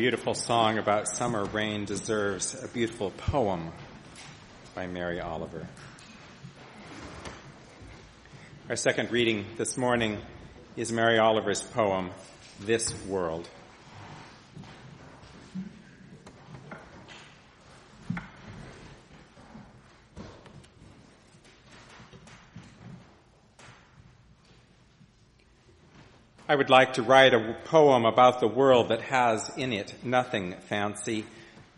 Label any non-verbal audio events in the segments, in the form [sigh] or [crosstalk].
beautiful song about summer rain deserves a beautiful poem by Mary Oliver. Our second reading this morning is Mary Oliver's poem, This World. I would like to write a poem about the world that has in it nothing fancy,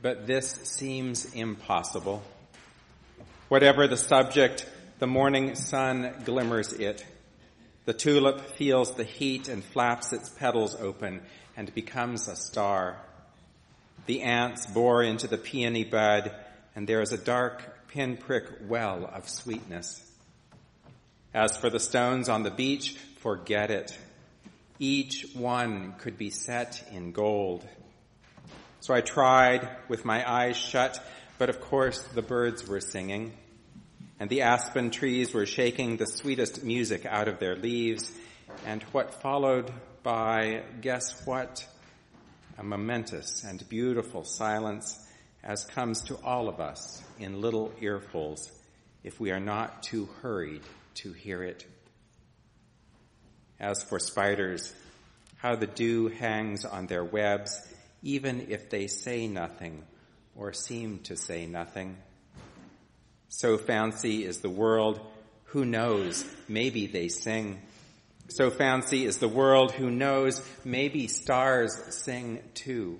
but this seems impossible. Whatever the subject, the morning sun glimmers it. The tulip feels the heat and flaps its petals open and becomes a star. The ants bore into the peony bud and there is a dark pinprick well of sweetness. As for the stones on the beach, forget it. Each one could be set in gold. So I tried with my eyes shut, but of course the birds were singing, and the aspen trees were shaking the sweetest music out of their leaves, and what followed by, guess what? A momentous and beautiful silence as comes to all of us in little earfuls if we are not too hurried to hear it. As for spiders, how the dew hangs on their webs, even if they say nothing or seem to say nothing. So fancy is the world, who knows, maybe they sing. So fancy is the world, who knows, maybe stars sing too.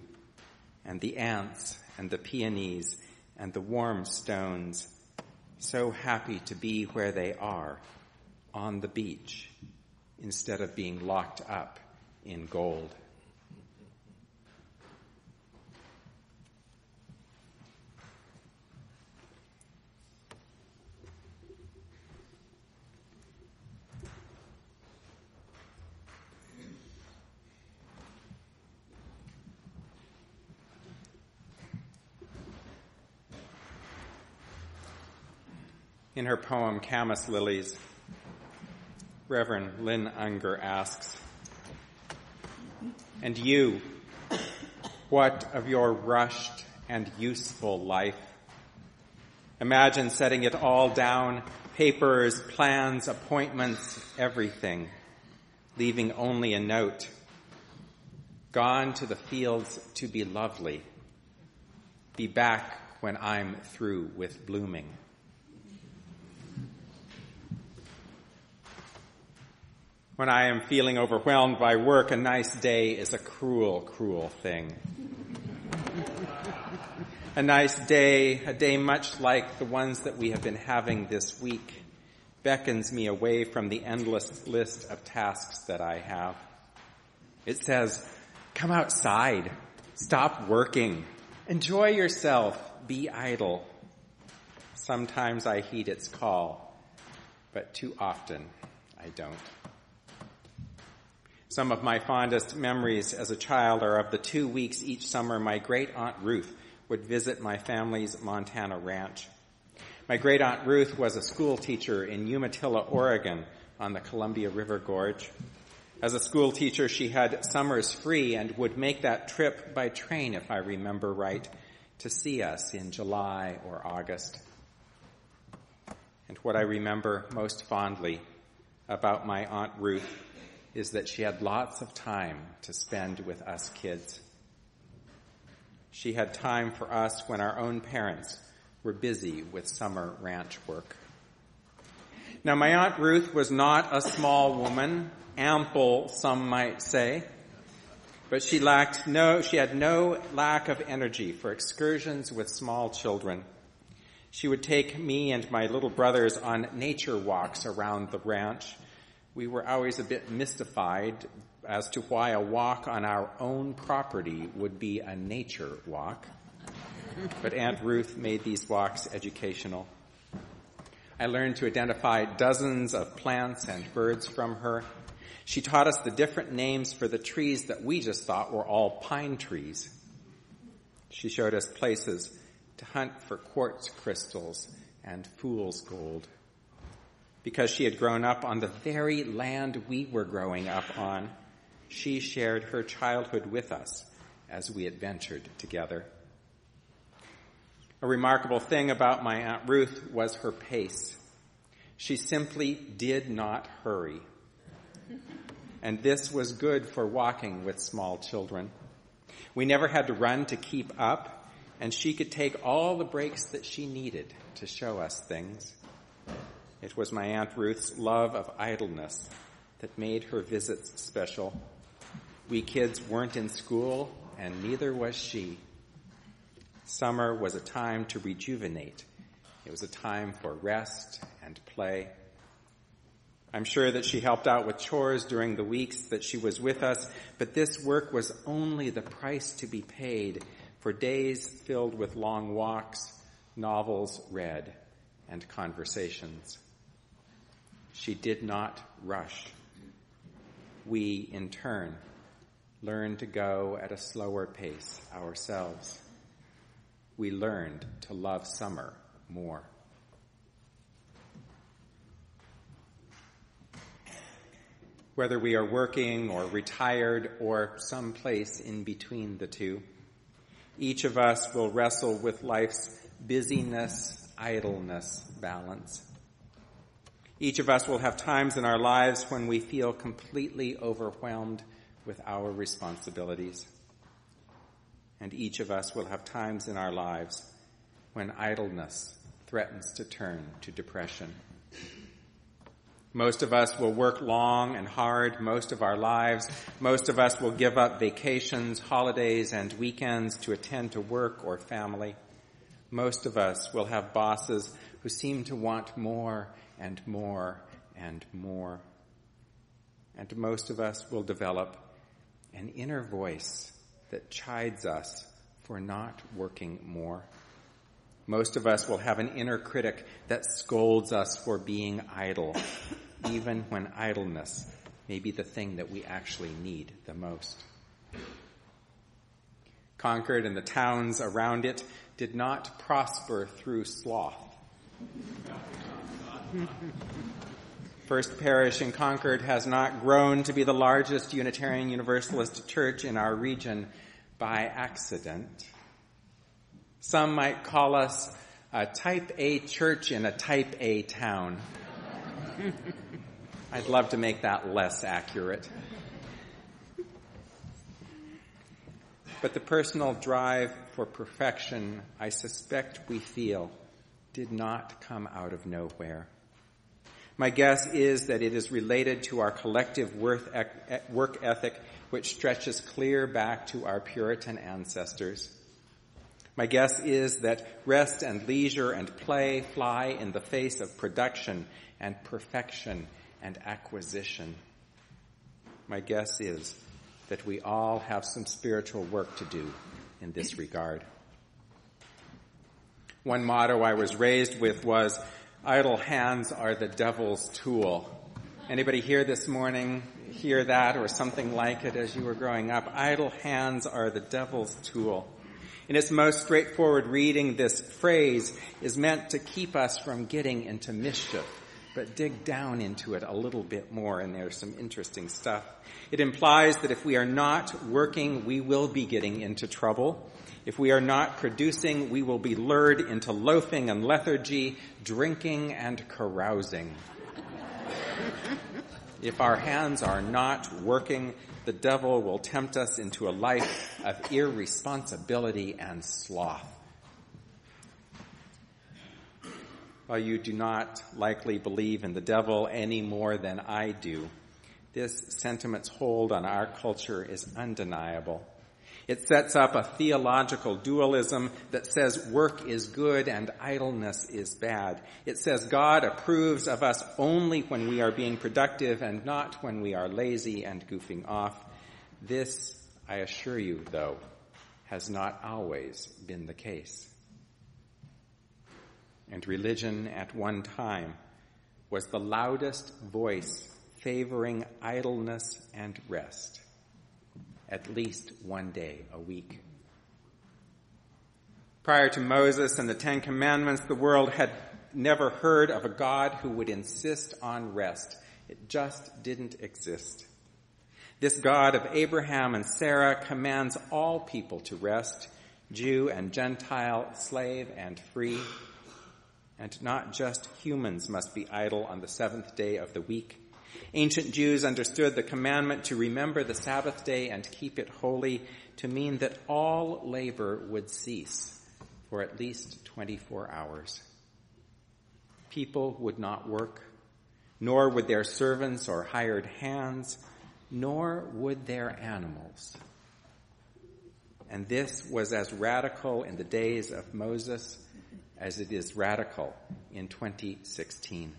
And the ants and the peonies and the warm stones, so happy to be where they are, on the beach instead of being locked up in gold. In her poem, Camas Lilies, Reverend Lynn Ungar asks, And you, what of your rushed and useful life? Imagine setting it all down, papers, plans, appointments, everything, leaving only a note. Gone to the fields to be lovely. Be back when I'm through with blooming. When I am feeling overwhelmed by work, a nice day is a cruel, cruel thing. a nice day, a day much like the ones that we have been having this week, beckons me away from the endless list of tasks that I have. It says, come outside, stop working, enjoy yourself, be idle. Sometimes I heed its call, but too often I don't. Some of my fondest memories as a child are of the two weeks each summer my great aunt Ruth would visit my family's Montana ranch. My great aunt Ruth was a school teacher in Umatilla, Oregon on the Columbia River Gorge. As a school teacher, she had summers free and would make that trip by train, if I remember right, to see us in July or August. And what I remember most fondly about my Aunt Ruth is that she had lots of time to spend with us kids. She had time for us when our own parents were busy with summer ranch work. Now, my Aunt Ruth was not a small woman, ample, some might say, but she lacked no, she had no lack of energy for excursions with small children. She would take me and my little brothers on nature walks around the ranch we were always a bit mystified as to why a walk on our own property would be a nature walk. But Aunt Ruth made these walks educational. I learned to identify dozens of plants and birds from her. She taught us the different names for the trees that we just thought were all pine trees. She showed us places to hunt for quartz crystals and fool's gold because she had grown up on the very land we were growing up on, she shared her childhood with us as we adventured together. A remarkable thing about my Aunt Ruth was her pace. She simply did not hurry. And this was good for walking with small children. We never had to run to keep up, and she could take all the breaks that she needed to show us things. It was my Aunt Ruth's love of idleness that made her visits special. We kids weren't in school, and neither was she. Summer was a time to rejuvenate. It was a time for rest and play. I'm sure that she helped out with chores during the weeks that she was with us, but this work was only the price to be paid for days filled with long walks, novels read, and conversations. She did not rush. We, in turn, learned to go at a slower pace ourselves we learned to love summer more. Whether we are working or retired or someplace in between the two, each of us will wrestle with life's busyness, idleness balance. Each of us will have times in our lives when we feel completely overwhelmed with our responsibilities and each of us will have times in our lives when idleness threatens to turn to depression. Most of us will work long and hard most of our lives. Most of us will give up vacations, holidays, and weekends to attend to work or family. Most of us will have bosses who seem to want more and more and more. And most of us will develop an inner voice that chides us for not working more. Most of us will have an inner critic that scolds us for being idle, [coughs] even when idleness may be the thing that we actually need the most. Concord and the towns around it did not prosper through sloth. First Parish in Concord has not grown to be the largest Unitarian Universalist church in our region by accident. Some might call us a type A church in a type A town. I'd love to make that less accurate. But the personal drive for perfection I suspect we feel did not come out of nowhere. My guess is that it is related to our collective work ethic which stretches clear back to our Puritan ancestors. My guess is that rest and leisure and play fly in the face of production and perfection and acquisition. My guess is that we all have some spiritual work to do in this regard. One motto I was raised with was, idle hands are the devil's tool. Anybody here this morning hear that or something like it as you were growing up. Idle hands are the devil's tool. In its most straightforward reading, this phrase is meant to keep us from getting into mischief, but dig down into it a little bit more, and there's some interesting stuff. It implies that if we are not working, we will be getting into trouble. If we are not producing, we will be lured into loafing and lethargy, drinking and carousing. If our hands are not working, the devil will tempt us into a life of irresponsibility and sloth. While you do not likely believe in the devil any more than I do, this sentiment's hold on our culture is undeniable. It sets up a theological dualism that says work is good and idleness is bad. It says God approves of us only when we are being productive and not when we are lazy and goofing off. This, I assure you, though, has not always been the case. And religion at one time was the loudest voice favoring idleness and rest at least one day a week. Prior to Moses and the Ten Commandments, the world had never heard of a God who would insist on rest. It just didn't exist. This God of Abraham and Sarah commands all people to rest, Jew and Gentile, slave and free. And not just humans must be idle on the seventh day of the week. Ancient Jews understood the commandment to remember the Sabbath day and keep it holy to mean that all labor would cease for at least 24 hours. People would not work, nor would their servants or hired hands, nor would their animals. And this was as radical in the days of Moses as it is radical in 2016.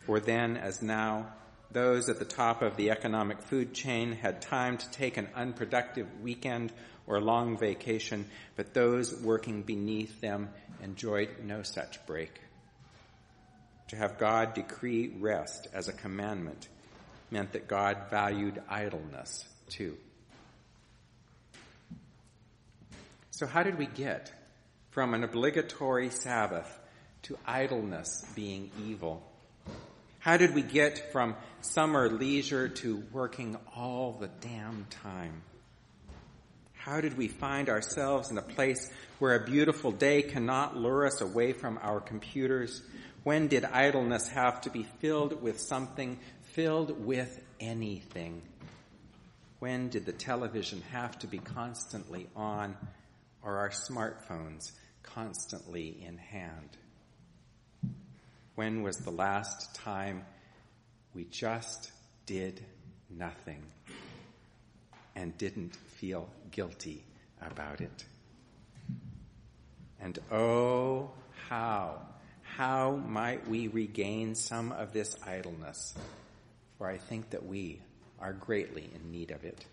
For then, as now, those at the top of the economic food chain had time to take an unproductive weekend or long vacation, but those working beneath them enjoyed no such break. To have God decree rest as a commandment meant that God valued idleness too. So how did we get from an obligatory Sabbath to idleness being evil? How did we get from summer leisure to working all the damn time? How did we find ourselves in a place where a beautiful day cannot lure us away from our computers? When did idleness have to be filled with something, filled with anything? When did the television have to be constantly on or our smartphones constantly in hand? When was the last time we just did nothing and didn't feel guilty about it? And oh, how, how might we regain some of this idleness? For I think that we are greatly in need of it.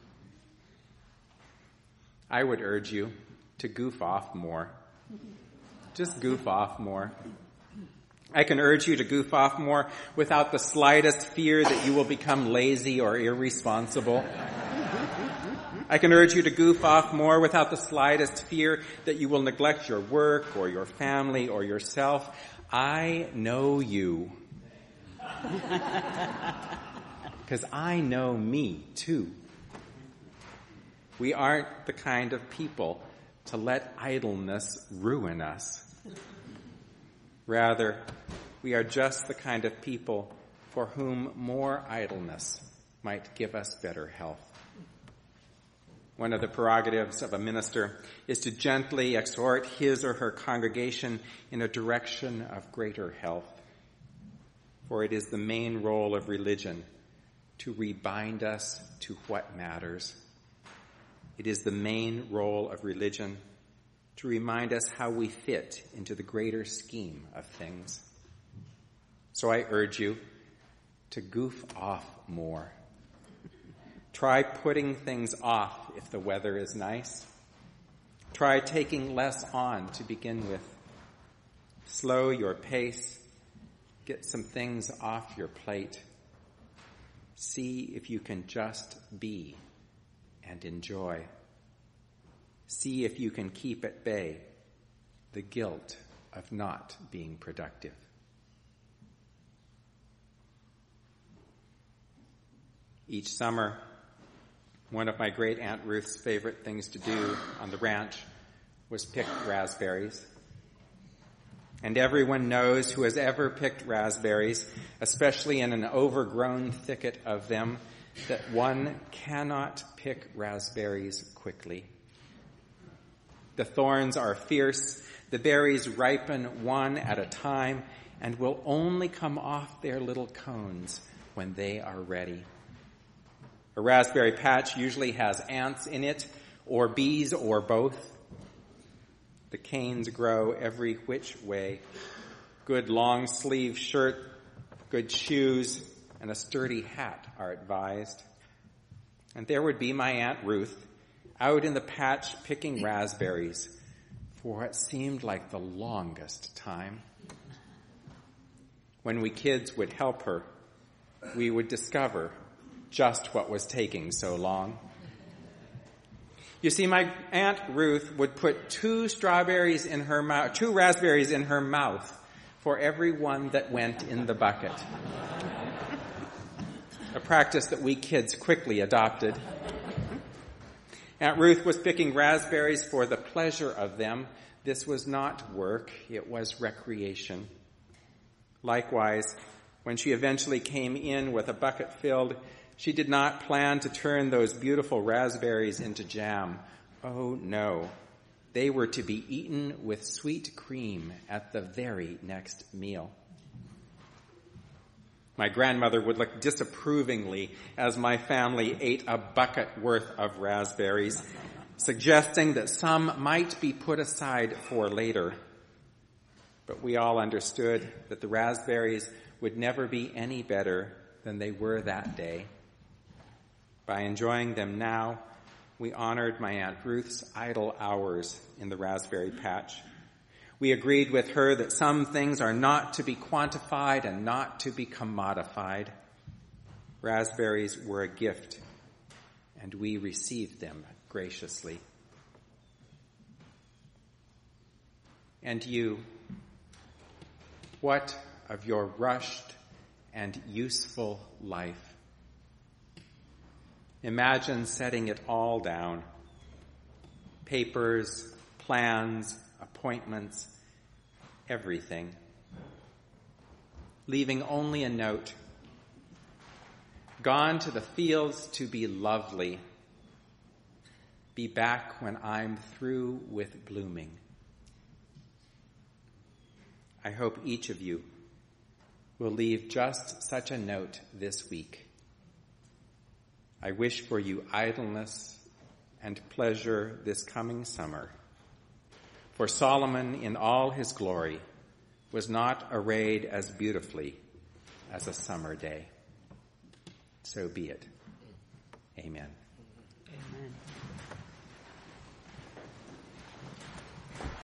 I would urge you to goof off more. Just goof off more. I can urge you to goof off more without the slightest fear that you will become lazy or irresponsible. I can urge you to goof off more without the slightest fear that you will neglect your work or your family or yourself. I know you. [laughs] Because I know me too. We aren't the kind of people to let idleness ruin us. Rather, we are just the kind of people for whom more idleness might give us better health. One of the prerogatives of a minister is to gently exhort his or her congregation in a direction of greater health. For it is the main role of religion to rebind us to what matters. It is the main role of religion to remind us how we fit into the greater scheme of things. So I urge you to goof off more. Try putting things off if the weather is nice. Try taking less on to begin with. Slow your pace. Get some things off your plate. See if you can just be and enjoy. See if you can keep at bay the guilt of not being productive. Each summer, one of my great Aunt Ruth's favorite things to do on the ranch was pick raspberries. And everyone knows who has ever picked raspberries, especially in an overgrown thicket of them, that one cannot pick raspberries quickly. The thorns are fierce. The berries ripen one at a time and will only come off their little cones when they are ready. A raspberry patch usually has ants in it, or bees, or both. The canes grow every which way. Good long sleeve shirt, good shoes, and a sturdy hat are advised. And there would be my Aunt Ruth, out in the patch picking raspberries for what seemed like the longest time. When we kids would help her, we would discover just what was taking so long. You see, my Aunt Ruth would put two strawberries in her mouth, two raspberries in her mouth for every one that went in the bucket. Practice that we kids quickly adopted. Aunt Ruth was picking raspberries for the pleasure of them. This was not work, it was recreation. Likewise, when she eventually came in with a bucket filled, she did not plan to turn those beautiful raspberries into jam. Oh no. They were to be eaten with sweet cream at the very next meal. My grandmother would look disapprovingly as my family ate a bucket worth of raspberries, suggesting that some might be put aside for later. But we all understood that the raspberries would never be any better than they were that day. By enjoying them now, we honored my Aunt Ruth's idle hours in the raspberry patch. We agreed with her that some things are not to be quantified and not to be commodified. Raspberries were a gift, and we received them graciously. And you, what of your rushed and useful life? Imagine setting it all down. Papers, plans, appointments, everything. Leaving only a note. Gone to the fields to be lovely. Be back when I'm through with blooming. I hope each of you will leave just such a note this week. I wish for you idleness and pleasure this coming summer. For Solomon in all his glory was not arrayed as beautifully as a summer day. So be it. Amen.